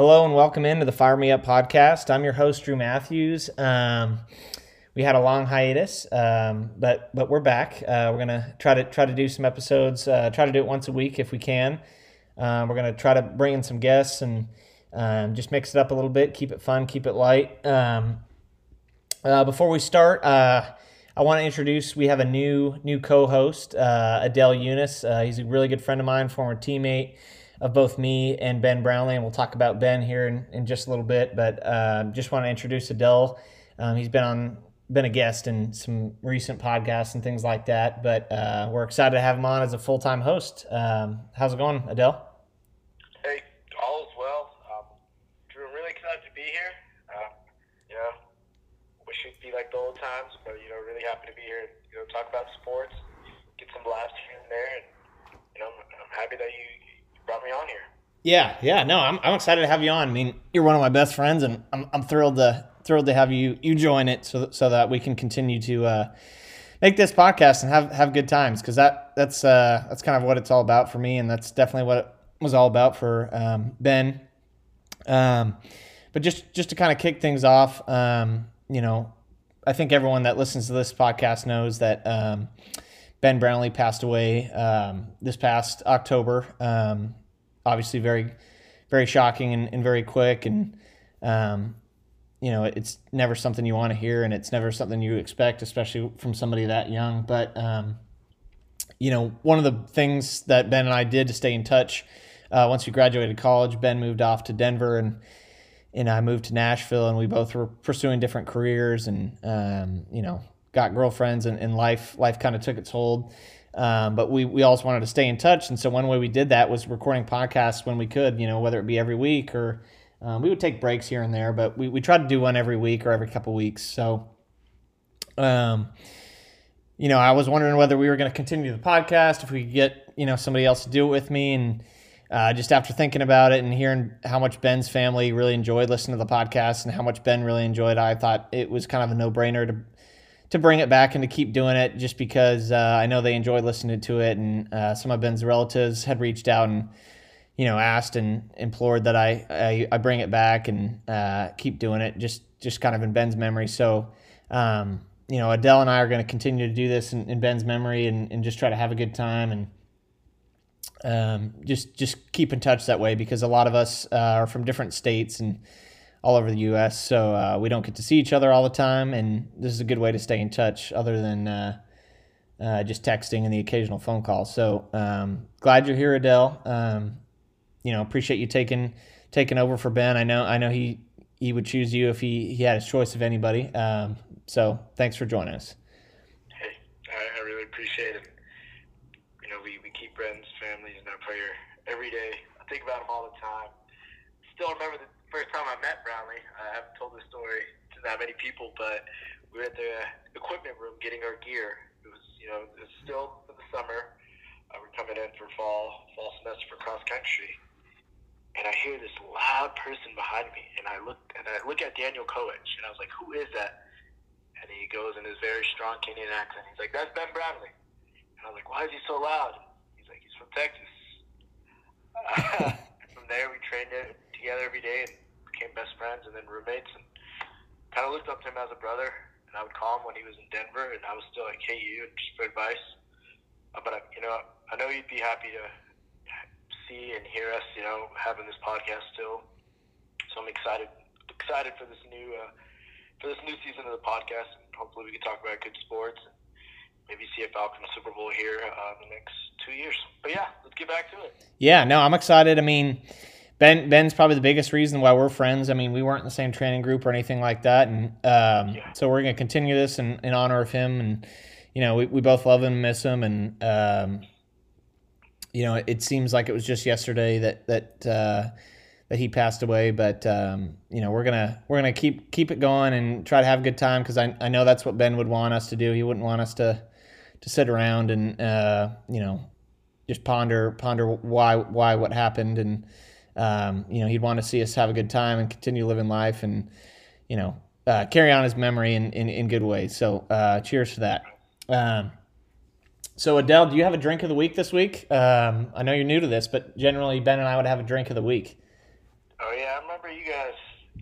Hello and welcome into the Fire Me Up podcast. I'm your host, Drew Matthews. Um, we had a long hiatus, um, but but we're back. Uh, we're gonna try to try to do some episodes. Uh, try to do it once a week if we can. Um, we're gonna try to bring in some guests and um, just mix it up a little bit, keep it fun, keep it light. Um, uh, before we start, uh, I want to introduce. We have a new new co-host, uh, Adele Eunice. Uh, he's a really good friend of mine, former teammate of both me and Ben Brownlee, and we'll talk about Ben here in, in just a little bit. But uh, just want to introduce Adele. Um, he's been on been a guest in some recent podcasts and things like that. But uh, we're excited to have him on as a full time host. Um, how's it going, Adele? Hey, all is well. Um, Drew, I'm really excited to be here. Uh, you know, wish it'd be like the old times, but you know, really happy to be here. You know, talk about sports, get some laughs here and there, and you know, I'm, I'm happy that you brought me on here. Yeah, yeah, no, I'm, I'm excited to have you on. I mean, you're one of my best friends, and I'm, I'm thrilled to thrilled to have you you join it so so that we can continue to uh, make this podcast and have have good times because that that's uh, that's kind of what it's all about for me, and that's definitely what it was all about for um, Ben. Um, but just just to kind of kick things off, um, you know, I think everyone that listens to this podcast knows that um, Ben Brownlee passed away um, this past October. Um, obviously, very very shocking and, and very quick, and um, you know, it's never something you want to hear, and it's never something you expect, especially from somebody that young. But um, you know, one of the things that Ben and I did to stay in touch uh, once we graduated college, Ben moved off to Denver, and and I moved to Nashville, and we both were pursuing different careers, and um, you know, got girlfriends, and, and life life kind of took its hold. Um, but we, we always wanted to stay in touch. And so one way we did that was recording podcasts when we could, you know, whether it be every week or um, we would take breaks here and there, but we, we tried to do one every week or every couple weeks. So, um, you know, I was wondering whether we were going to continue the podcast, if we could get, you know, somebody else to do it with me. And uh, just after thinking about it and hearing how much Ben's family really enjoyed listening to the podcast and how much Ben really enjoyed, I thought it was kind of a no brainer to to bring it back and to keep doing it just because uh, I know they enjoy listening to it. And uh, some of Ben's relatives had reached out and, you know, asked and implored that I, I, I bring it back and uh, keep doing it just, just kind of in Ben's memory. So, um, you know, Adele and I are going to continue to do this in, in Ben's memory and, and just try to have a good time and um, just just keep in touch that way because a lot of us uh, are from different states and all over the U.S. So uh, we don't get to see each other all the time, and this is a good way to stay in touch, other than uh, uh, just texting and the occasional phone call. So um, glad you're here, Adele. Um, you know, appreciate you taking taking over for Ben. I know I know he he would choose you if he he had his choice of anybody. Um, so thanks for joining us. Hey, I, I really appreciate it. You know, we, we keep friends, families in our prayer every day. I think about them all the time. Still remember the first time I met Brownlee. I haven't told this story to that many people, but we were at the equipment room getting our gear. It was, you know, it was still in the summer. Uh, we're coming in for fall fall semester for cross country, and I hear this loud person behind me, and I look and I look at Daniel Coach, and I was like, "Who is that?" And he goes in his very strong Kenyan accent. He's like, "That's Ben Brownlee." And I was like, "Why is he so loud?" He's like, "He's from Texas." Uh, from there, we trained it together every day and became best friends and then roommates and kind of looked up to him as a brother. And I would call him when he was in Denver and I was still at KU and just for advice. Uh, but, I, you know, I know you'd be happy to see and hear us, you know, having this podcast still. So I'm excited, excited for this new, uh, for this new season of the podcast. And hopefully we can talk about good sports and maybe see a Falcons Super Bowl here uh, in the next two years. But yeah, let's get back to it. Yeah, no, I'm excited. I mean, Ben Ben's probably the biggest reason why we're friends. I mean, we weren't in the same training group or anything like that, and um, yeah. so we're going to continue this in, in, honor of him. And you know, we, we both love him, miss him, and um, you know, it seems like it was just yesterday that that uh, that he passed away. But um, you know, we're gonna we're gonna keep keep it going and try to have a good time because I I know that's what Ben would want us to do. He wouldn't want us to to sit around and uh, you know just ponder ponder why why what happened and um, you know, he'd want to see us have a good time and continue living life and, you know, uh, carry on his memory in, in, in good ways. So uh, cheers for that. Um, so Adele, do you have a drink of the week this week? Um, I know you're new to this, but generally Ben and I would have a drink of the week. Oh yeah, I'm, remember you guys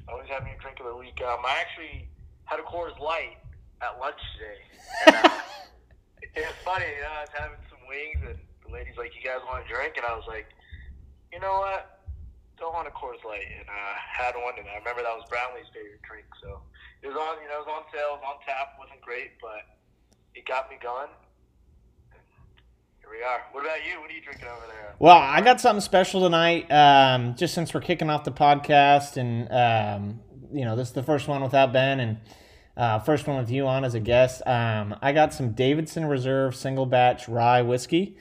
always having a drink of the week. Um, I actually had a Coors Light at lunch today. And, uh, it was funny, you know, I was having some wings, and the lady's like, "You guys want a drink?" And I was like, "You know what? Don't want a Coors Light." And I uh, had one, and I remember that was Brownlee's favorite drink. So it was on, you know, it was on sale, it was on tap. wasn't great, but it got me going. Here we are. What about you? What are you drinking over there? Well, I got something special tonight. Um, just since we're kicking off the podcast, and um, you know, this is the first one without Ben, and uh, first one with you on as a guest. Um, I got some Davidson Reserve single batch rye whiskey.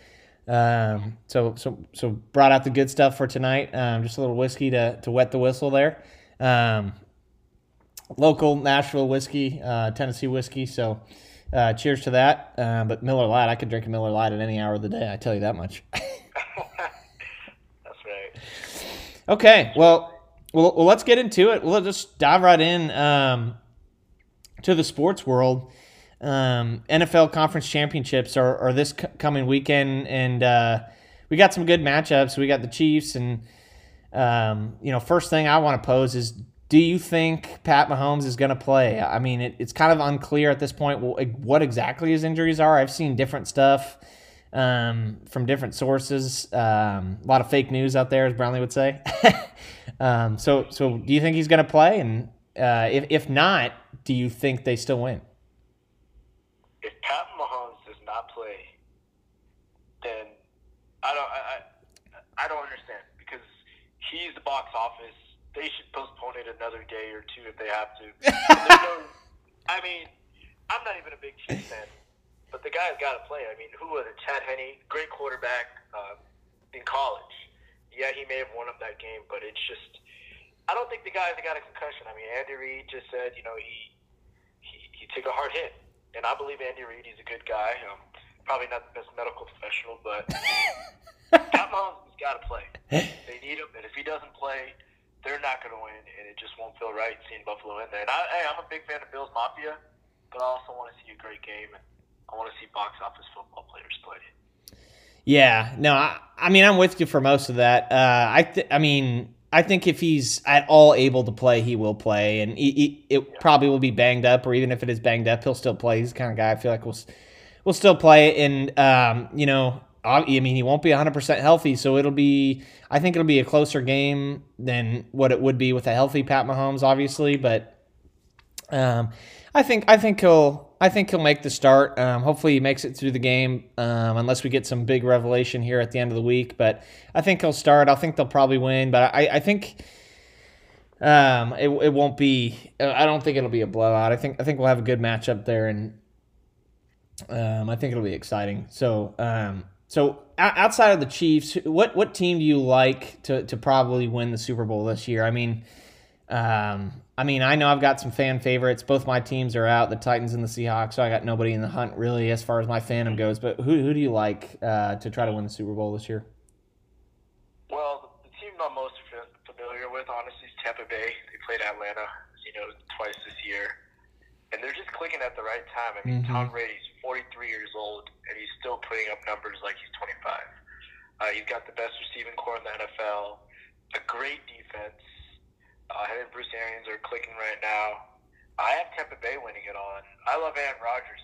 Um, so so so brought out the good stuff for tonight. Um, just a little whiskey to to wet the whistle there. Um, local Nashville whiskey, uh, Tennessee whiskey. So uh, cheers to that. Uh, but Miller Lite, I could drink a Miller Lite at any hour of the day. I tell you that much. That's right. Okay, well, well, well, let's get into it. We'll just dive right in um, to the sports world. Um, NFL conference championships are, are this c- coming weekend, and uh, we got some good matchups. We got the Chiefs, and um, you know, first thing I want to pose is do you think Pat Mahomes is going to play? I mean, it, it's kind of unclear at this point what exactly his injuries are. I've seen different stuff um, from different sources. Um, a lot of fake news out there, as Brownlee would say. um, so, so do you think he's going to play? And uh, if if not, do you think they still win? If Pat Mahomes does not play, then I don't I, I, I don't understand because he's the box office they should postpone it another day or two if they have to. no, I mean, I'm not even a big Chiefs fan, but the guy's got to play. I mean, who was it? Chad Henne, great quarterback uh, in college. Yeah, he may have won up that game, but it's just I don't think the guy's got a concussion. I mean, Andy Reid just said, you know, he he, he took a hard hit, and I believe Andy Reid. He's a good guy. Um, probably not the best medical professional, but Pat Mahomes has got to play. They need him, and if he doesn't play they're not going to win, and it just won't feel right seeing Buffalo in there. And I, hey, I'm a big fan of Bills Mafia, but I also want to see a great game, and I want to see box office football players play. Yeah, no, I, I mean I'm with you for most of that. Uh, I, th- I mean, I think if he's at all able to play, he will play, and he, he, it probably will be banged up, or even if it is banged up, he'll still play. He's the kind of guy I feel like will will still play. And um, you know, I mean, he won't be 100% healthy, so it'll be, I think it'll be a closer game than what it would be with a healthy Pat Mahomes, obviously. But um, I think, I think he'll, I think he'll make the start. Um, hopefully, he makes it through the game, um, unless we get some big revelation here at the end of the week. But I think he'll start. I think they'll probably win. But I, I think um, it, it won't be. I don't think it'll be a blowout. I think I think we'll have a good matchup there, and um, I think it'll be exciting. So um, so outside of the Chiefs, what what team do you like to to probably win the Super Bowl this year? I mean, um, I mean, I know I've got some fan favorites. Both my teams are out, the Titans and the Seahawks. So I got nobody in the hunt really as far as my fandom goes. But who who do you like uh, to try to win the Super Bowl this year? Well, the team I'm most familiar with, honestly, is Tampa Bay. They played Atlanta, you know, twice this year, and they're just clicking at the right time. I mean, mm-hmm. Tom Brady's 43 years old, and he's still putting up numbers like he's 25. Uh, he's got the best receiving corps in the NFL, a great defense. Uh, him and Bruce Arians are clicking right now. I have Tampa Bay winning it on. I love Aaron Rodgers.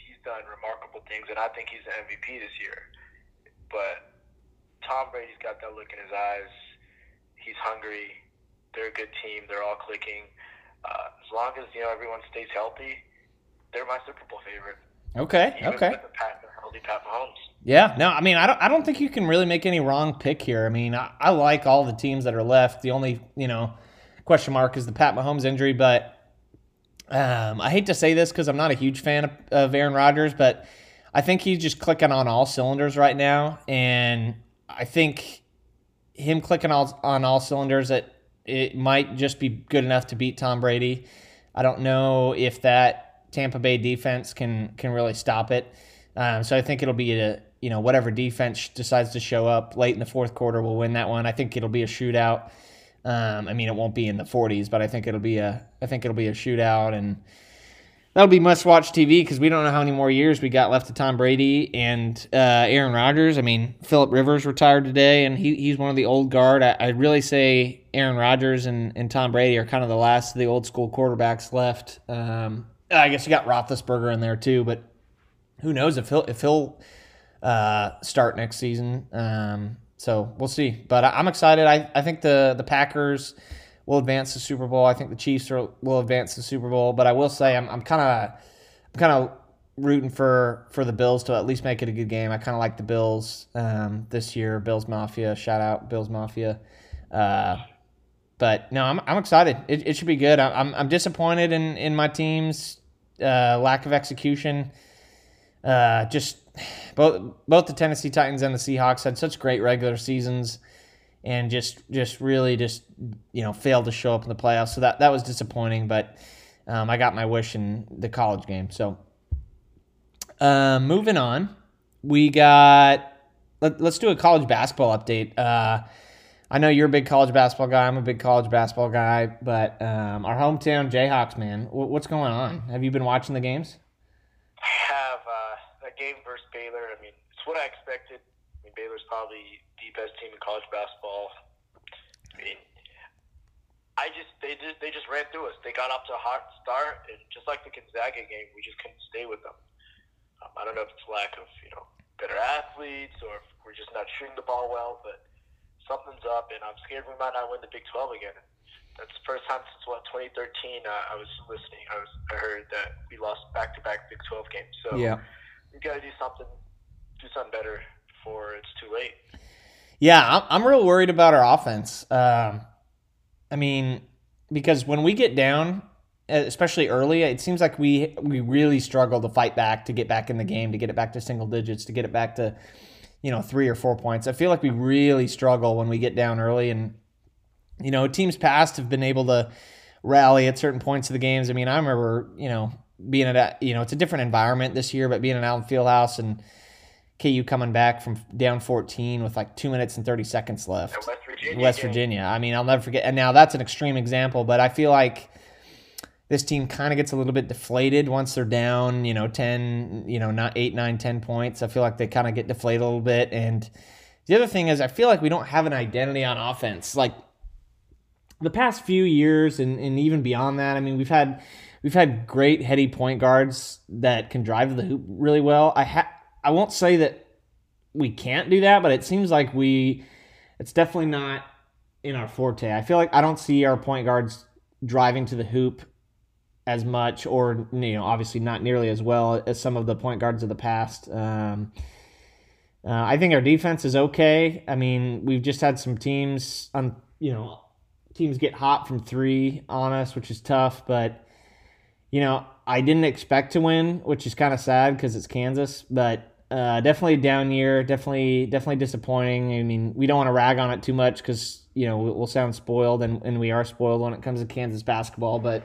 He's done remarkable things, and I think he's the MVP this year. But Tom Brady's got that look in his eyes. He's hungry. They're a good team. They're all clicking. Uh, as long as you know everyone stays healthy, they're my Super Bowl favorite. Okay. Even okay. Pat, Pat yeah. No. I mean, I don't. I don't think you can really make any wrong pick here. I mean, I, I like all the teams that are left. The only you know question mark is the Pat Mahomes injury, but. Um, I hate to say this because I'm not a huge fan of, of Aaron Rodgers, but I think he's just clicking on all cylinders right now, and I think him clicking all, on all cylinders it it might just be good enough to beat Tom Brady. I don't know if that Tampa Bay defense can can really stop it. Um, so I think it'll be a you know whatever defense decides to show up late in the fourth quarter will win that one. I think it'll be a shootout. Um, I mean, it won't be in the 40s, but I think it'll be a I think it'll be a shootout, and that'll be must watch TV because we don't know how many more years we got left to Tom Brady and uh, Aaron Rodgers. I mean, Philip Rivers retired today, and he, he's one of the old guard. I, I'd really say Aaron Rodgers and, and Tom Brady are kind of the last of the old school quarterbacks left. Um, I guess you got Roethlisberger in there too, but who knows if he'll if he'll uh, start next season. Um, so we'll see. But I, am excited. I, I think the the Packers will advance the Super Bowl. I think the Chiefs are, will advance the Super Bowl. But I will say I'm I'm kind of I'm kind of rooting for for the Bills to at least make it a good game. I kind of like the Bills um, this year. Bills Mafia. Shout out Bills Mafia. Uh, but no, I'm, I'm excited. It, it should be good. I'm, I'm disappointed in, in my team's uh, lack of execution. Uh, just both both the Tennessee Titans and the Seahawks had such great regular seasons, and just just really just you know failed to show up in the playoffs. So that that was disappointing. But um, I got my wish in the college game. So uh, moving on, we got let, us do a college basketball update. Uh, I know you're a big college basketball guy. I'm a big college basketball guy, but um, our hometown Jayhawks, man, what's going on? Have you been watching the games? I have. Uh, that game versus Baylor, I mean, it's what I expected. I mean, Baylor's probably the best team in college basketball. I mean, I just they just they just ran through us. They got up to a hot start, and just like the Gonzaga game, we just couldn't stay with them. Um, I don't know if it's lack of you know better athletes or if we're just not shooting the ball well, but something's up, and I'm scared we might not win the Big 12 again. That's the first time since what 2013 uh, I was listening. I was I heard that we lost back to back Big 12 games. So yeah you got to do something, do something better before it's too late. Yeah, I'm, I'm real worried about our offense. Um, I mean, because when we get down, especially early, it seems like we we really struggle to fight back, to get back in the game, to get it back to single digits, to get it back to you know three or four points. I feel like we really struggle when we get down early, and you know teams past have been able to rally at certain points of the games. I mean, I remember you know being at you know it's a different environment this year, but being at Allen Fieldhouse and KU coming back from down 14 with like two minutes and 30 seconds left. West Virginia. West. Virginia. I mean, I'll never forget. And now that's an extreme example, but I feel like this team kind of gets a little bit deflated once they're down, you know, 10, you know, not 8, 9, 10 points. I feel like they kind of get deflated a little bit. And the other thing is, I feel like we don't have an identity on offense. Like the past few years and, and even beyond that, I mean, we've had we've had great heady point guards that can drive the hoop really well. I ha- I won't say that we can't do that, but it seems like we it's definitely not in our forte. I feel like I don't see our point guards driving to the hoop as much, or you know, obviously not nearly as well as some of the point guards of the past. Um, uh, I think our defense is okay. I mean, we've just had some teams on, you know, teams get hot from three on us, which is tough. But you know, I didn't expect to win, which is kind of sad because it's Kansas, but uh, definitely a down year. Definitely, definitely disappointing. I mean, we don't want to rag on it too much because you know we'll sound spoiled, and, and we are spoiled when it comes to Kansas basketball. But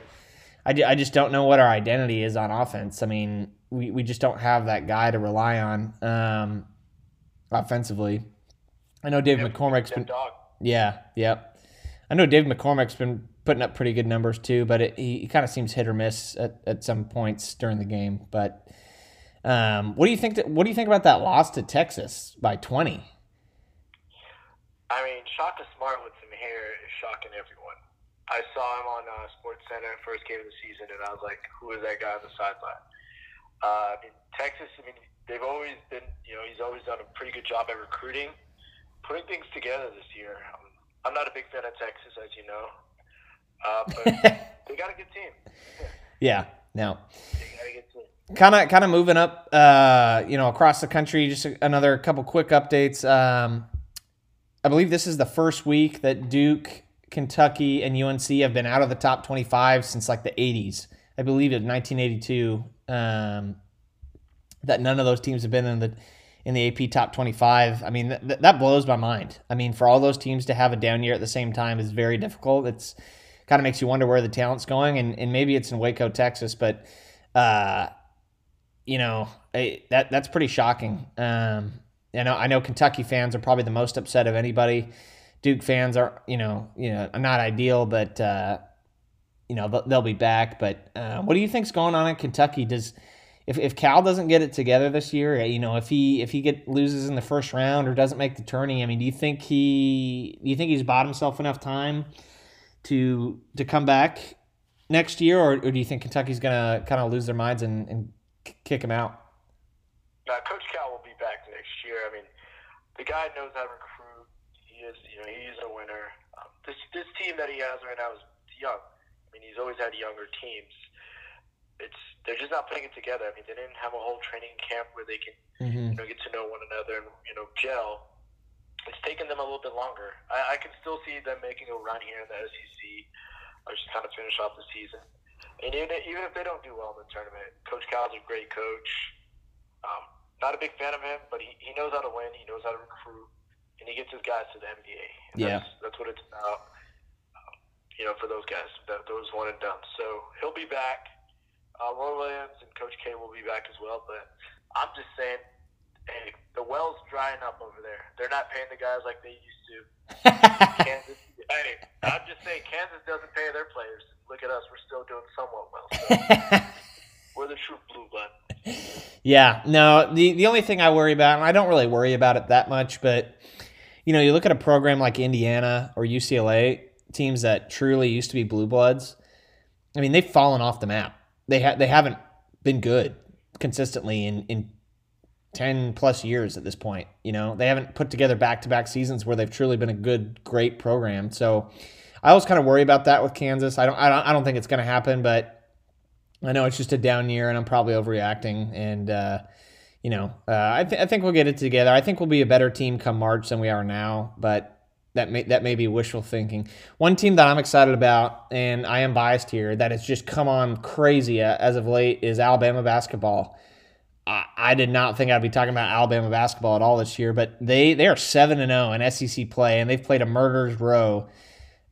I, I just don't know what our identity is on offense. I mean, we, we just don't have that guy to rely on um, offensively. I know David McCormick's been. Dog. Yeah, yep. I know Dave McCormick's been putting up pretty good numbers too, but it, he, he kind of seems hit or miss at, at some points during the game. But um, what do you think? That, what do you think about that loss to Texas by twenty? I mean, Shaka Smart with some hair is shocking everyone. I saw him on uh, Sports Center first game of the season, and I was like, "Who is that guy on the sideline?" Uh, I mean, Texas. I mean, they've always been. You know, he's always done a pretty good job at recruiting, putting things together this year. Um, I'm not a big fan of Texas, as you know. Uh, but they got a good team. yeah. Now. Kind of, kind of moving up, uh, you know, across the country. Just another couple quick updates. Um, I believe this is the first week that Duke, Kentucky, and UNC have been out of the top 25 since like the 80s. I believe in 1982 um, that none of those teams have been in the in the AP top 25. I mean, th- that blows my mind. I mean, for all those teams to have a down year at the same time is very difficult. It's kind of makes you wonder where the talent's going, and, and maybe it's in Waco, Texas, but uh, you know I, that that's pretty shocking. Um, I know I know Kentucky fans are probably the most upset of anybody. Duke fans are you know you know not ideal, but uh, you know they'll be back. But uh, what do you think's going on in Kentucky? Does if, if Cal doesn't get it together this year, you know, if he if he get loses in the first round or doesn't make the tourney, I mean, do you think he do you think he's bought himself enough time to to come back next year, or, or do you think Kentucky's gonna kind of lose their minds and, and kick him out? Coach Cal will be back next year. I mean, the guy knows how to recruit. He is, you know, he's a winner. Um, this this team that he has right now is young. I mean, he's always had younger teams it's they're just not putting it together. I mean, they didn't have a whole training camp where they can mm-hmm. you know get to know one another and you know gel. It's taken them a little bit longer. I, I can still see them making a run here in the SEC, or just kind of finish off the season. And even, even if they don't do well in the tournament, Coach Cal's a great coach. Um, not a big fan of him, but he, he knows how to win. He knows how to recruit, and he gets his guys to the NBA. And yeah, that's, that's what it's about. Um, you know, for those guys, that, those one and done. So he'll be back. Uh, Roy Williams and Coach K will be back as well, but I'm just saying, hey, the well's drying up over there. They're not paying the guys like they used to. Kansas, hey, I'm just saying, Kansas doesn't pay their players. Look at us, we're still doing somewhat well. So we're the true blue blood. Yeah, no, the the only thing I worry about, and I don't really worry about it that much, but you know, you look at a program like Indiana or UCLA, teams that truly used to be blue bloods. I mean, they've fallen off the map they ha- they haven't been good consistently in in 10 plus years at this point you know they haven't put together back-to-back seasons where they've truly been a good great program so i always kind of worry about that with kansas i don't i don't, I don't think it's going to happen but i know it's just a down year and i'm probably overreacting and uh, you know uh, I, th- I think we'll get it together i think we'll be a better team come march than we are now but that may that may be wishful thinking. One team that I'm excited about, and I am biased here, that has just come on crazy as of late is Alabama basketball. I, did not think I'd be talking about Alabama basketball at all this year, but they they are seven and zero in SEC play, and they've played a murderer's row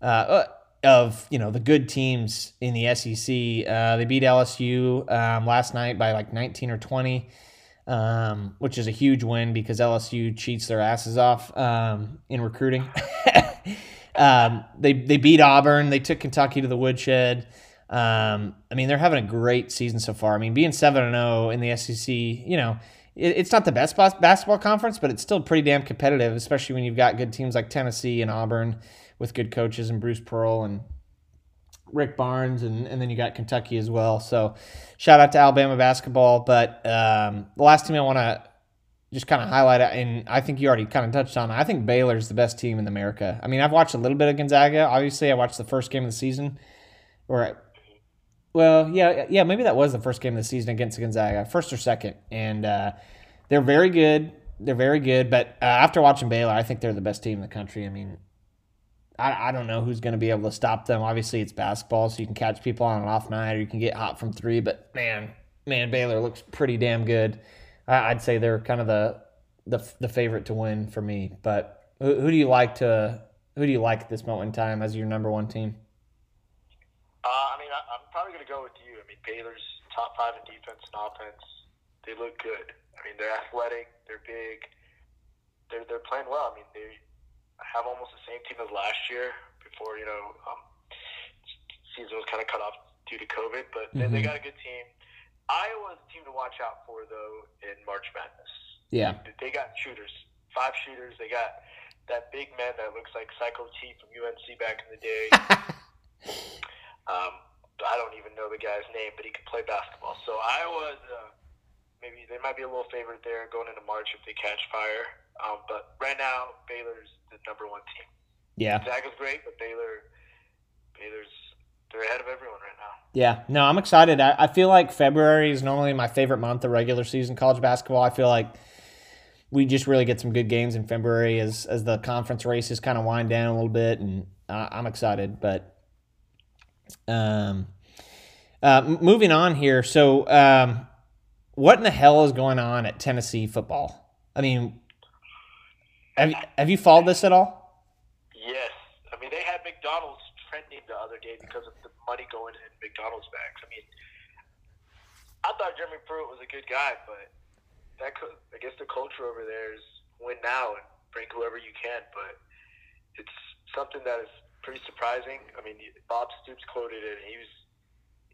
uh, of you know the good teams in the SEC. Uh, they beat LSU um, last night by like 19 or 20 um, which is a huge win because LSU cheats their asses off um, in recruiting. um, they they beat Auburn. They took Kentucky to the woodshed. Um, I mean, they're having a great season so far. I mean, being seven and zero oh in the SEC, you know, it, it's not the best basketball conference, but it's still pretty damn competitive, especially when you've got good teams like Tennessee and Auburn with good coaches and Bruce Pearl and Rick Barnes, and, and then you got Kentucky as well. So shout out to Alabama basketball. But um, the last team I want to just kind of highlight, and I think you already kind of touched on. I think Baylor's the best team in America. I mean, I've watched a little bit of Gonzaga. Obviously, I watched the first game of the season, or well, yeah, yeah, maybe that was the first game of the season against Gonzaga, first or second, and uh, they're very good. They're very good, but uh, after watching Baylor, I think they're the best team in the country. I mean, I, I don't know who's going to be able to stop them. Obviously, it's basketball, so you can catch people on an off night or you can get hot from three. But man, man, Baylor looks pretty damn good. I, would say they're kind of the, the the favorite to win for me. But who, who do you like to who do you like at this moment in time as your number one team? I mean, I, am probably going to go with you. I mean, Baylor's top five in defense and offense. They look good. I mean, they're athletic. They're big. They're they're playing well. I mean, they have almost the same team as last year before you know um, season was kind of cut off due to COVID, but mm-hmm. they, they got a good team. Iowa's a team to watch out for though in March Madness. Yeah, they, they got shooters, five shooters. They got that big man that looks like Psycho T from UNC back in the day. um, I don't even know the guy's name, but he could play basketball. So Iowa's uh, maybe they might be a little favorite there going into March if they catch fire. Um, but right now, Baylor's the number one team. Yeah, Gonzaga's great, but Baylor, Baylor's they're ahead of everyone right now. Yeah, no, I'm excited. I, I feel like February is normally my favorite month of regular season college basketball. I feel like we just really get some good games in February as as the conference races kind of wind down a little bit, and uh, I'm excited. But um, uh, moving on here, so um, what in the hell is going on at Tennessee football? I mean, have have you followed this at all? Yes. I mean, they had McDonald's trending the other day because of the money going in McDonald's bags. I mean, I thought Jeremy Pruitt was a good guy, but that could, I guess the culture over there is win now and bring whoever you can. But it's something that is pretty surprising. I mean, Bob Stoops quoted it. And he was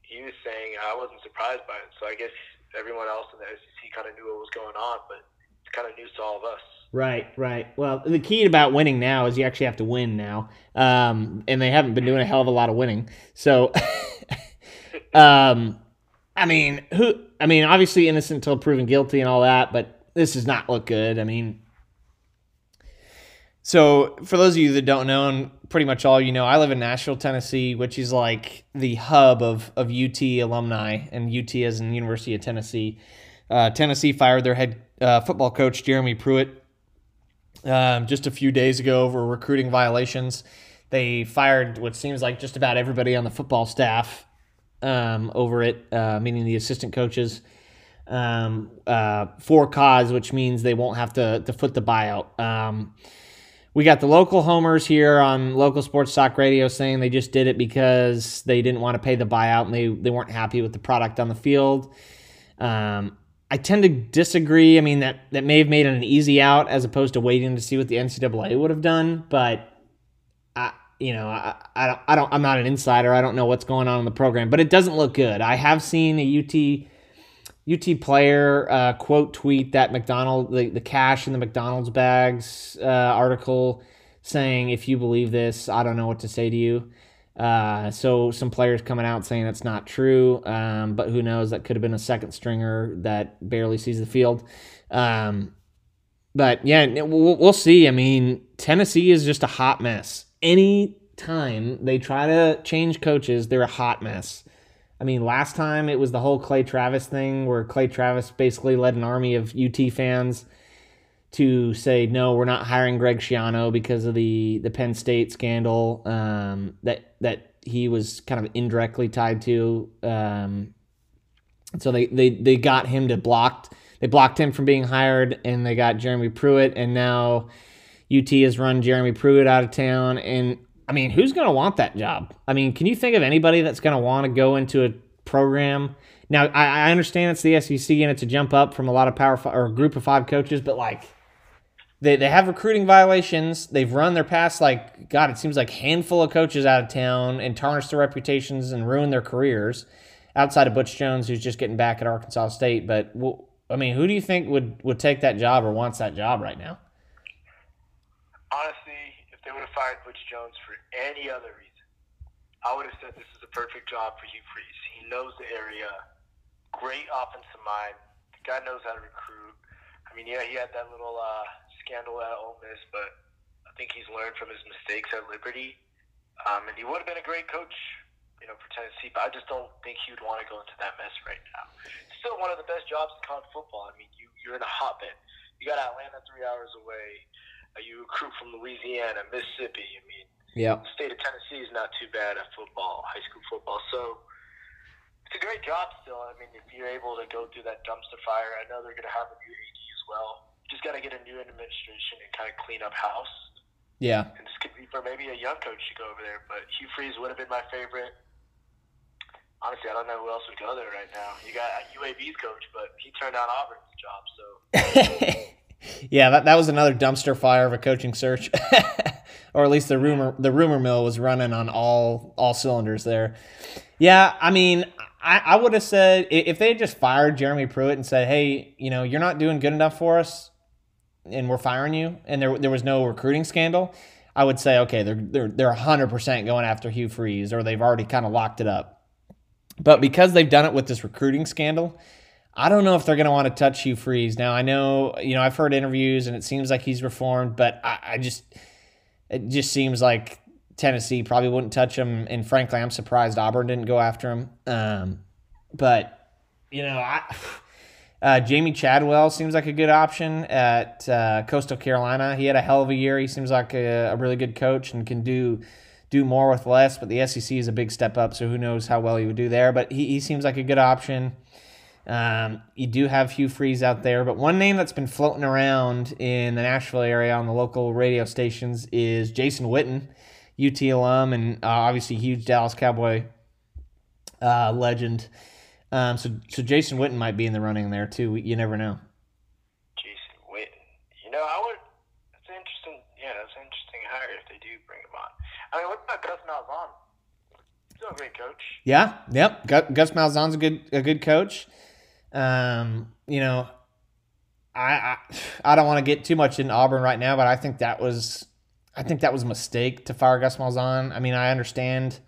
he was saying I wasn't surprised by it. So I guess everyone else in the SEC kind of knew what was going on, but it's kind of news to all of us. Right, right. Well, the key about winning now is you actually have to win now, um, and they haven't been doing a hell of a lot of winning. So, um, I mean, who? I mean, obviously innocent until proven guilty and all that, but this does not look good. I mean, so for those of you that don't know, and pretty much all you know, I live in Nashville, Tennessee, which is like the hub of of UT alumni, and UT is in the University of Tennessee. Uh, Tennessee fired their head uh, football coach Jeremy Pruitt um, just a few days ago over recruiting violations. They fired what seems like just about everybody on the football staff um, over it, uh, meaning the assistant coaches, um, uh, for cause, which means they won't have to, to foot the buyout. Um, we got the local homers here on local sports talk radio saying they just did it because they didn't want to pay the buyout and they, they weren't happy with the product on the field. Um, I tend to disagree. I mean that that may have made it an easy out as opposed to waiting to see what the NCAA would have done. But I, you know, I, I don't, I don't, I'm not an insider. I don't know what's going on in the program, but it doesn't look good. I have seen a UT UT player uh, quote tweet that McDonald the, the cash in the McDonald's bags uh, article saying, "If you believe this, I don't know what to say to you." Uh, so some players coming out saying that's not true, um, but who knows? That could have been a second stringer that barely sees the field. Um, but yeah, we'll, we'll see. I mean, Tennessee is just a hot mess. Any time they try to change coaches, they're a hot mess. I mean, last time it was the whole Clay Travis thing where Clay Travis basically led an army of UT fans to say no, we're not hiring Greg Schiano because of the the Penn State scandal um, that that he was kind of indirectly tied to. Um, so they, they they got him to blocked they blocked him from being hired, and they got Jeremy Pruitt, and now UT has run Jeremy Pruitt out of town. And I mean, who's going to want that job? I mean, can you think of anybody that's going to want to go into a program? Now, I, I understand it's the SEC and it's a jump up from a lot of power five, or group of five coaches, but like they, they have recruiting violations. They've run their past like God. It seems like handful of coaches out of town and tarnished their reputations and ruined their careers. Outside of Butch Jones, who's just getting back at Arkansas State, but I mean, who do you think would would take that job or wants that job right now? Honestly, if they would have fired Butch Jones for any other reason, I would have said this is a perfect job for Hugh Freeze. He knows the area, great offensive mind. The guy knows how to recruit. I mean, yeah, he had that little uh, scandal at Ole Miss, but I think he's learned from his mistakes at Liberty. Um, and he would have been a great coach, you know, for Tennessee. But I just don't think he would want to go into that mess right now. Still one of the best jobs in college football. I mean, you you're in a hotbed. You got Atlanta three hours away. You recruit from Louisiana, Mississippi. I mean, yeah, the state of Tennessee is not too bad at football, high school football. So it's a great job still. I mean, if you're able to go through that dumpster fire, I know they're going to have a new AD as well just got to get a new administration and kind of clean up house. Yeah. And this could be for maybe a young coach to go over there. But Hugh Freeze would have been my favorite. Honestly, I don't know who else would go there right now. You got UAB's coach, but he turned down Auburn's job. So. yeah, that, that was another dumpster fire of a coaching search, or at least the rumor the rumor mill was running on all all cylinders there. Yeah, I mean, I, I would have said if they had just fired Jeremy Pruitt and said, "Hey, you know, you're not doing good enough for us and we're firing you, and there there was no recruiting scandal, I would say okay, they're they're they're hundred percent going after Hugh Freeze, or they've already kind of locked it up. But because they've done it with this recruiting scandal, I don't know if they're going to want to touch Hugh Freeze. Now I know you know I've heard interviews, and it seems like he's reformed, but I, I just it just seems like Tennessee probably wouldn't touch him, and frankly, I'm surprised Auburn didn't go after him. Um, but you know I. Uh, Jamey Chadwell seems like a good option at uh, Coastal Carolina. He had a hell of a year. He seems like a, a, really good coach and can do do more with less. But the SEC is a big step up, so who knows how well he would do there. But he, he seems like a good option. Um, you do have Hugh Freeze out there, but one name that's been floating around in the Nashville area on the local radio stations is Jason Witten, UT alum, and uh, obviously huge Dallas Cowboy uh, legend. Um, so so Jason Witten might be in the running there too. You never know. Jason Witten, you know, I would. That's interesting. Yeah, that's an interesting hire if they do bring him on. I mean, what about Gus Malzahn? Still a great coach. Yeah, yep. Gus Malzahn's a good a good coach. Um, you know, I I, I don't want to get too much in Auburn right now, but I think that was I think that was a mistake to fire Gus Malzahn. I mean, I understand.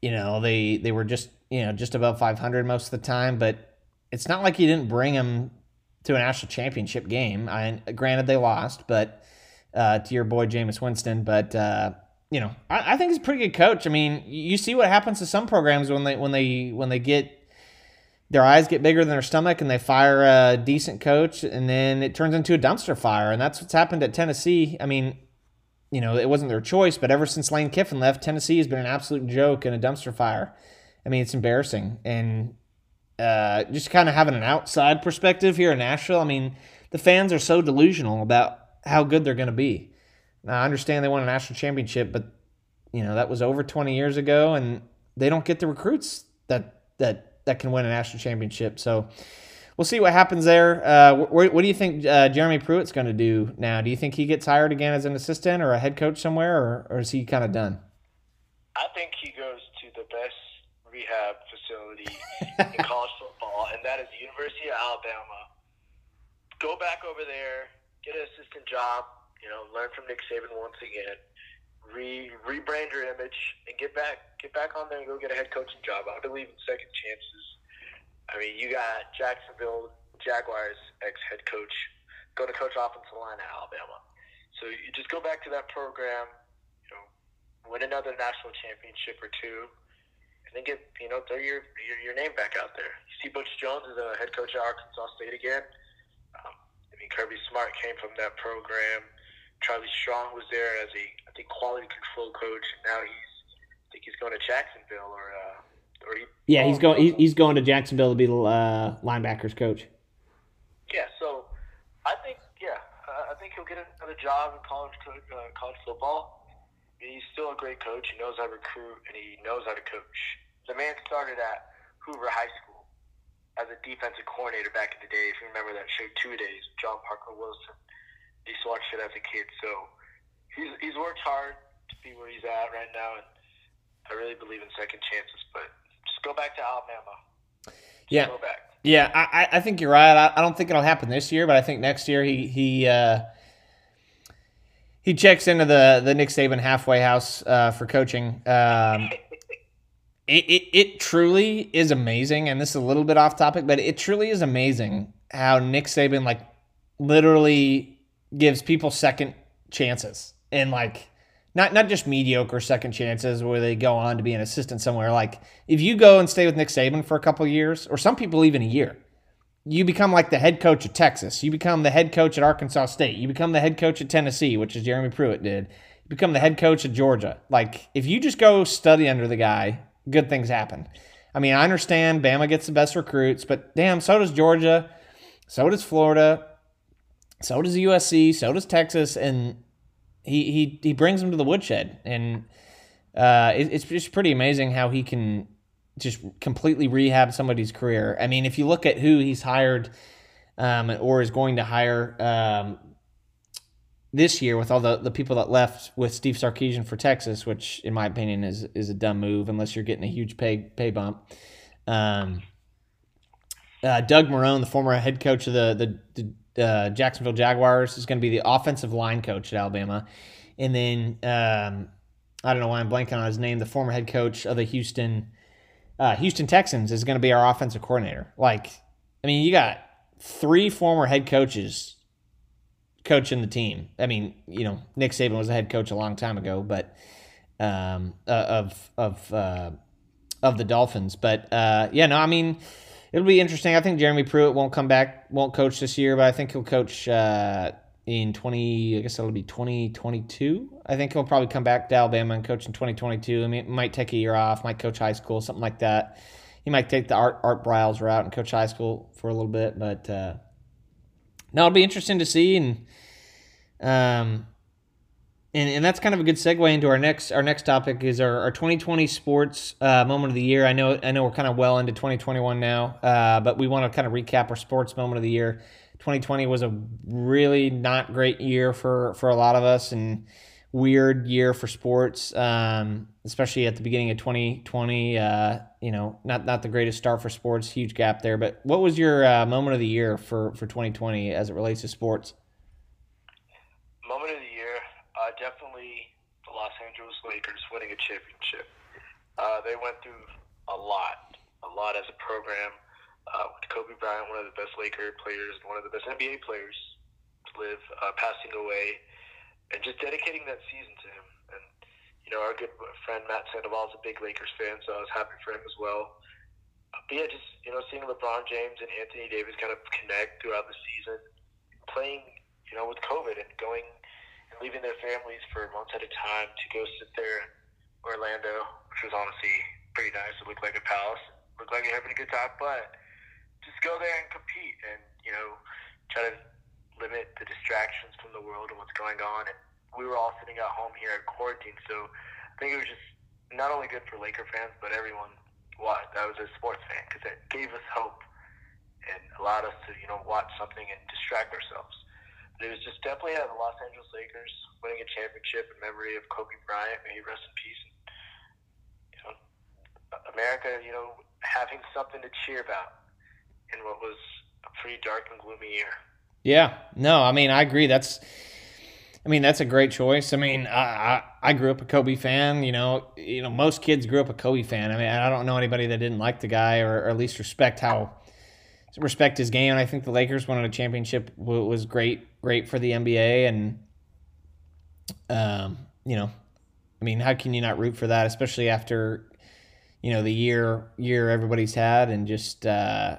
You know, they they were just you know just above 500 most of the time, but it's not like you didn't bring them to a national championship game. I granted they lost, but uh, to your boy Jameis Winston, but uh, you know, I, I, think he's a pretty good coach. I mean, you see what happens to some programs when they when they when they get their eyes get bigger than their stomach and they fire a decent coach and then it turns into a dumpster fire and that's what's happened at Tennessee. I mean, you know, it wasn't their choice, but ever since Lane Kiffin left, Tennessee has been an absolute joke and a dumpster fire. I mean, it's embarrassing and uh, just kind of having an outside perspective here in Nashville. I mean, the fans are so delusional about how good they're going to be. Now, I understand they won a national championship, but you know that was over 20 years ago, and they don't get the recruits that that that can win a national championship. So we'll see what happens there. Uh, what, what, do you think uh, Jeremy Pruitt's going to do now? Do you think he gets hired again as an assistant or a head coach somewhere, or, or is he kind of done? I think he goes to the best rehab facility in college football, and that is the University of Alabama. Go back over there, get an assistant job, you know, learn from Nick Saban once again, re rebrand your image, and get back get back on there and go get a head coaching job. I believe in second chances. I mean, you got Jacksonville Jaguars ex head coach going to coach offensive line at Alabama. So you just go back to that program, you know, win another national championship or two, and then get you know throw your your, your name back out there. You see Butch Jones as a head coach at Arkansas State again. Um, I mean, Kirby Smart came from that program. Charlie Strong was there as a, I think, quality control coach. And now he's, I think he's going to Jacksonville or, uh, or he. Yeah, he's going. He's going to Jacksonville to be the uh, linebackers coach. Yeah, so I think, yeah, uh, I think he'll get another job in college uh, college football. He's still a great coach. He knows how to recruit and he knows how to coach. The man started at Hoover High School as a defensive coordinator back in the day. If you remember that show, Two Days, John Parker Wilson he saw shit as a kid. So he's he's worked hard to be where he's at right now, and I really believe in second chances. But just go back to Alabama. Just yeah. Go back. Yeah, I, I think you're right. I, I don't think it'll happen this year, but I think next year he he uh, he checks into the the Nick Saban halfway house uh, for coaching. Um, it, it it truly is amazing, and this is a little bit off topic, but it truly is amazing how Nick Saban like literally gives people second chances and like not not just mediocre second chances where they go on to be an assistant somewhere. Like if you go and stay with Nick Saban for a couple years, or some people even a year, you become like the head coach at Texas. You become the head coach at Arkansas State. You become the head coach at Tennessee, which is Jeremy Pruitt did. You become the head coach at Georgia. Like if you just go study under the guy, good things happen. I mean, I understand Bama gets the best recruits, but damn, so does Georgia, so does Florida. So does the USC. So does Texas, and he he he brings them to the woodshed, and uh, it, it's just pretty amazing how he can just completely rehab somebody's career. I mean, if you look at who he's hired um, or is going to hire um, this year with all the, the people that left with Steve Sarkisian for Texas, which in my opinion is is a dumb move unless you're getting a huge pay pay bump. Um, uh, Doug Marrone, the former head coach of the the, the uh, Jacksonville Jaguars is going to be the offensive line coach at Alabama, and then um, I don't know why I'm blanking on his name. The former head coach of the Houston uh, Houston Texans is going to be our offensive coordinator. Like, I mean, you got three former head coaches coaching the team. I mean, you know, Nick Saban was a head coach a long time ago, but um, uh, of of uh, of the Dolphins. But uh, yeah, no, I mean it'll be interesting. I think Jeremy Pruitt won't come back, won't coach this year, but I think he'll coach uh, in 20, I guess it'll be 2022. I think he'll probably come back to Alabama and coach in 2022. I mean, might take a year off, might coach high school, something like that. He might take the Art, Art Briles route and coach high school for a little bit, but uh, no, it'll be interesting to see. And, um, and, and that's kind of a good segue into our next our next topic is our, our 2020 sports uh, moment of the year. I know I know we're kind of well into 2021 now, uh, but we want to kind of recap our sports moment of the year. 2020 was a really not great year for for a lot of us, and weird year for sports, um, especially at the beginning of 2020. Uh, you know, not not the greatest start for sports, huge gap there. But what was your uh, moment of the year for for 2020 as it relates to sports? Moment of the year, uh, definitely the Los Angeles Lakers winning a championship. Uh, they went through a lot, a lot as a program. Uh, with Kobe Bryant, one of the best Laker players, one of the best NBA players to live, uh, passing away and just dedicating that season to him. And you know, our good friend Matt Sandoval is a big Lakers fan, so I was happy for him as well. But yeah, just you know, seeing LeBron James and Anthony Davis kind of connect throughout the season, playing you know with COVID and going leaving their families for months at a time to go sit there in Orlando, which was honestly pretty nice. It looked like a palace, it looked like you're having a good time, but just go there and compete and you know try to limit the distractions from the world and what's going on. And we were all sitting at home here at quarantine, so I think it was just not only good for Laker fans, but everyone what that was a sports fan because it gave us hope and allowed us to you know watch something and distract ourselves. It was just definitely uh, the Los Angeles Lakers winning a championship in memory of Kobe Bryant. May he rest in peace. And, you know, America, you know, having something to cheer about in what was a pretty dark and gloomy year. Yeah, no, I mean, I agree. That's, I mean, that's a great choice. I mean, I, I, I grew up a Kobe fan. You know, you know, most kids grew up a Kobe fan. I mean, I don't know anybody that didn't like the guy or, or at least respect how respect his game. I think the Lakers winning a championship was great, great for the NBA. And, um, you know, I mean, how can you not root for that, especially after, you know, the year year everybody's had and just. Uh,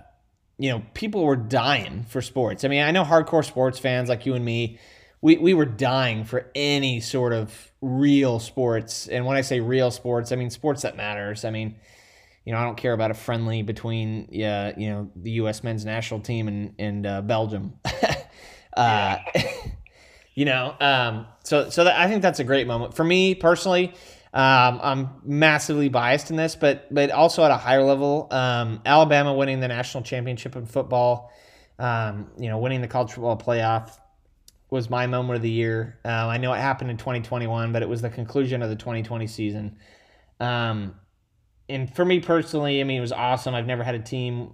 you know, people were dying for sports. I mean, I know hardcore sports fans like you and me, we, we were dying for any sort of real sports. And when I say real sports, I mean sports that matters. I mean, you know, I don't care about a friendly between, yeah, you know, the U.S. men's national team and and uh, Belgium. uh, you know, um, so so that, I think that's a great moment for me personally. Um, I'm massively biased in this, but but also at a higher level, um, Alabama winning the national championship in football, um, you know, winning the college football playoff was my moment of the year. Uh, I know it happened in 2021, but it was the conclusion of the 2020 season. Um, and for me personally, I mean, it was awesome. I've never had a team,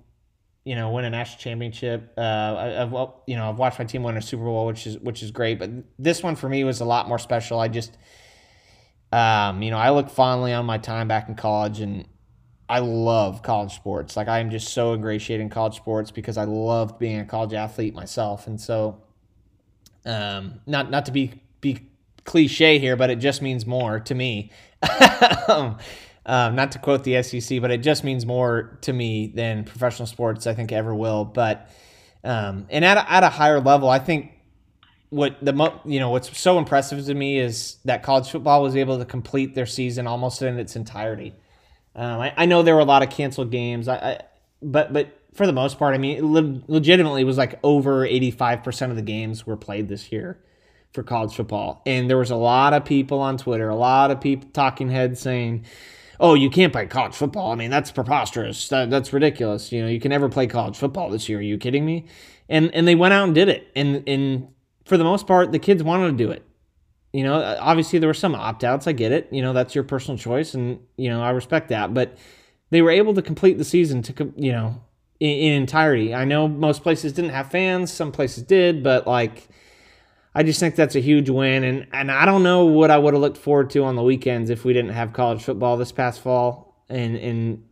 you know, win a national championship. Uh, I, have you know I've watched my team win a Super Bowl, which is which is great. But this one for me was a lot more special. I just um, you know, I look fondly on my time back in college and I love college sports. Like I am just so ingratiated in college sports because I loved being a college athlete myself. And so um, not not to be be cliche here, but it just means more to me. um, not to quote the SEC, but it just means more to me than professional sports I think ever will. But um, and at a, at a higher level, I think what the you know what's so impressive to me is that college football was able to complete their season almost in its entirety. Um, I, I, know there were a lot of canceled games, I, I, but but for the most part, I mean, le- legitimately, it was like over eighty five percent of the games were played this year for college football, and there was a lot of people on Twitter, a lot of people talking heads saying. Oh, you can't play college football. I mean, that's preposterous. That, that's ridiculous. You know, you can never play college football this year. Are you kidding me? And and they went out and did it. And and for the most part, the kids wanted to do it. You know, uh, obviously there were some opt outs. I get it. You know, that's your personal choice, and you know I respect that. But they were able to complete the season to you know in, in entirety. I know most places didn't have fans. Some places did, but like. I just think that's a huge win, and, and I don't know what I would have looked forward to on the weekends if we didn't have college football this past fall, and and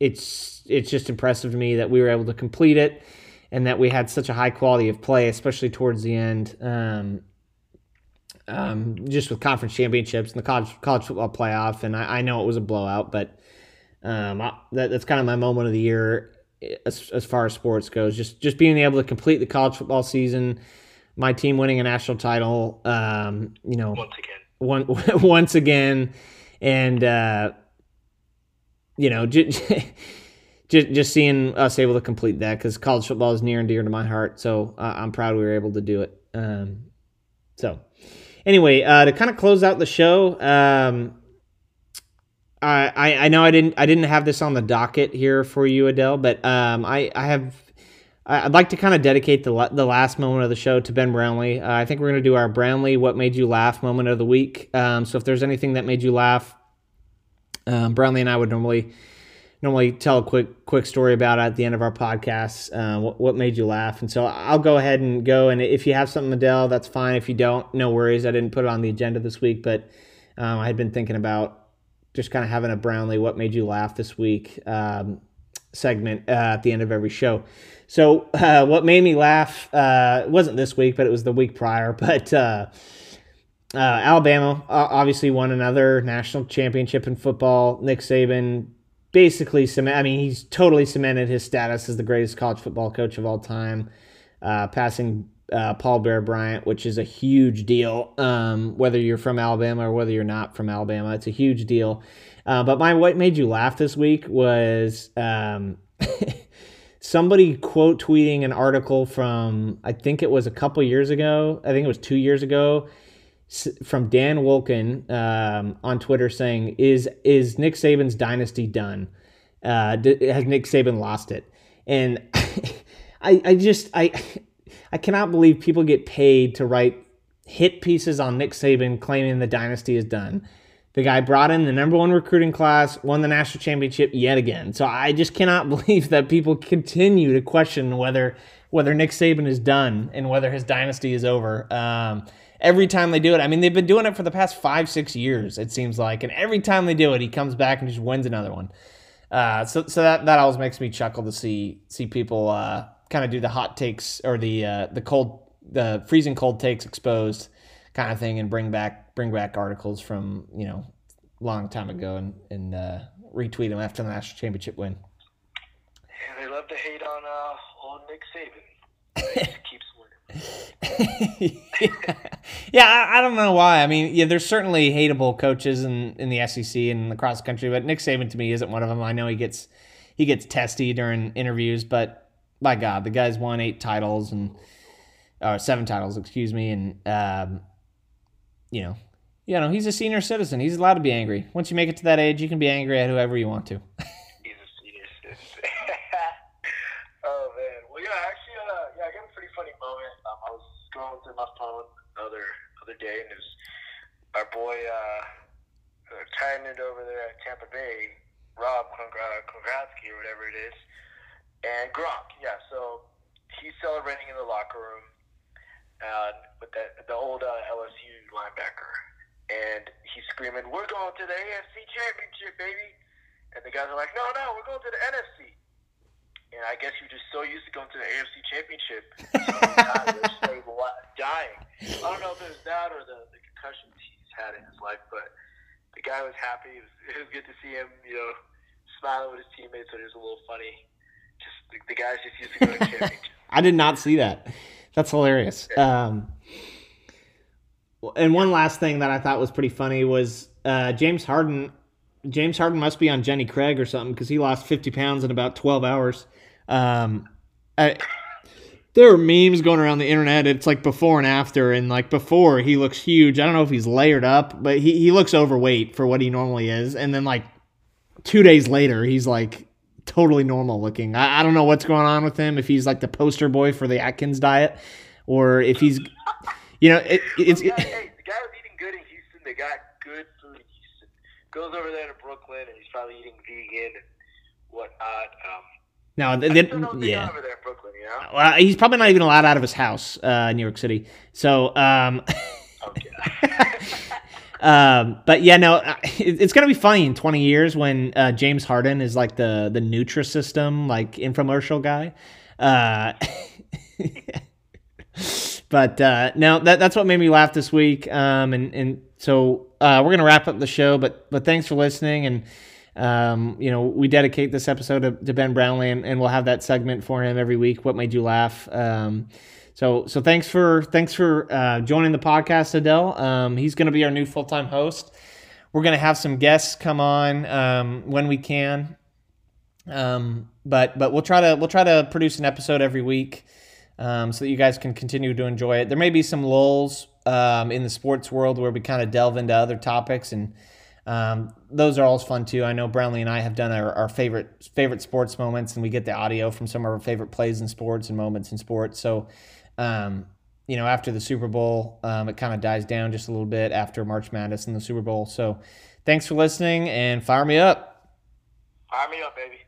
it's it's just impressive to me that we were able to complete it and that we had such a high quality of play, especially towards the end. Um, um, just with conference championships and the college college football playoff, and I, I know it was a blowout, but um, I, that, that's kind of my moment of the year as, as far as sports goes. Just just being able to complete the college football season, my team winning a national title, um, you know, once again, one, once again, and uh, you know, just, just just seeing us able to complete that because college football is near and dear to my heart. So uh, I'm proud we were able to do it. Um, so anyway, uh, to kind of close out the show, um, I, I, I know I didn't I didn't have this on the docket here for you, Adele, but um, I I have I'd like to kind of dedicate the the last moment of the show to Ben Brownlee. Uh, I think we're going to do our Brownlee "What Made You Laugh" moment of the week. Um, so if there's anything that made you laugh, um, Brownlee and I would normally normally tell a quick quick story about at the end of our podcast. Uh, what, what made you laugh? And so I'll go ahead and go. And if you have something, Adele, that's fine. If you don't, no worries. I didn't put it on the agenda this week, but um, I had been thinking about just kind of having a Brownlee "What made you laugh" this week um, segment uh, at the end of every show. So uh, what made me laugh uh, wasn't this week, but it was the week prior. But uh, uh, Alabama obviously won another national championship in football. Nick Saban basically cement. I mean, he's totally cemented his status as the greatest college football coach of all time, uh, passing uh, Paul Bear Bryant, which is a huge deal. Um, whether you're from Alabama or whether you're not from Alabama, it's a huge deal. Uh, but my what made you laugh this week was um, somebody quote tweeting an article from I think it was a couple years ago. I think it was two years ago from Dan Wolken um, on Twitter saying, "Is is Nick Saban's dynasty done? Uh, has Nick Saban lost it?" And I, I just I I cannot believe people get paid to write hit pieces on Nick Saban claiming the dynasty is done. The guy brought in the number one recruiting class, won the national championship yet again. So I just cannot believe that people continue to question whether whether Nick Saban is done and whether his dynasty is over. Um, every time they do it. I mean, they've been doing it for the past five, six years, it seems like. And every time they do it, he comes back and just wins another one. Uh, so so that, that always makes me chuckle to see see people uh, kind of do the hot takes or the uh, the cold the freezing cold takes exposed kind of thing and bring back bring back articles from you know long time ago and and uh, retweet them after the national championship win. Yeah, they love to hate on uh, old Nick Saban. keeps yeah, I, I, don't know why. I mean, yeah, there's certainly hateable coaches in, in the SEC and across the country, but Nick Saban to me isn't one of them. I know he gets he gets testy during interviews, but by God, the guy's won eight titles and or seven titles, excuse me, and um, you know, you know, he's a senior citizen. He's allowed to be angry. Once you make it to that age, you can be angry at whoever you want to. He's a senior citizen. oh man. Well, yeah, actually, uh, yeah, I got a pretty funny moment. Um, I was scrolling through my phone the other other day, and it was our boy uh, uh tying it over there at Tampa Bay, Rob Gronkowski or whatever it is, and Gronk. Yeah, so he's celebrating in the locker room uh, with that the old uh, LSU linebacker, and he's screaming, "We're going to the AFC Championship, baby!" And the guys are like, "No, no, we're going to the NFC." And I guess you're just so used to going to the AFC Championship, so dying. I don't know if it was that or the, the concussions he's had in his life, but the guy was happy. It was, it was good to see him, you know, smiling with his teammates. So it was a little funny. Just the, the guys just used to go to championship. I did not see that. That's hilarious. Um, and one last thing that I thought was pretty funny was uh, James Harden. James Harden must be on Jenny Craig or something because he lost 50 pounds in about 12 hours. Um, I, there are memes going around the internet. It's like before and after, and like before he looks huge. I don't know if he's layered up, but he, he looks overweight for what he normally is. And then like two days later, he's like totally normal looking. I, I don't know what's going on with him. If he's like the poster boy for the Atkins diet, or if he's, you know, it, it's. It, hey, the guy was eating good in Houston. They got good food in Houston. Goes over there to Brooklyn, and he's probably eating vegan and whatnot. Um, no, they, they, yeah. Brooklyn, you know? well, he's probably not even allowed out of his house uh, in New York City. So, um, um, but yeah, no, it's gonna be funny in 20 years when uh, James Harden is like the the Nutrisystem like infomercial guy. Uh, but uh, no, that that's what made me laugh this week. Um, and and so uh, we're gonna wrap up the show. But but thanks for listening and. Um, you know, we dedicate this episode to, to Ben Brownlee, and, and, we'll have that segment for him every week. What made you laugh? Um, so, so thanks for thanks for uh, joining the podcast, Adele. Um, he's going to be our new full time host. We're going to have some guests come on um, when we can, um, but but we'll try to we'll try to produce an episode every week um, so that you guys can continue to enjoy it. There may be some lulls in the sports world where we kind of delve into other topics and um, those are always fun too. I know Brownlee and I have done our, our favorite favorite sports moments, and we get the audio from some of our favorite plays in sports and moments in sports. So, um, you know, after the Super Bowl, um, it kind of dies down just a little bit after March Madness and the Super Bowl. So, thanks for listening, and fire me up. Fire me up, baby.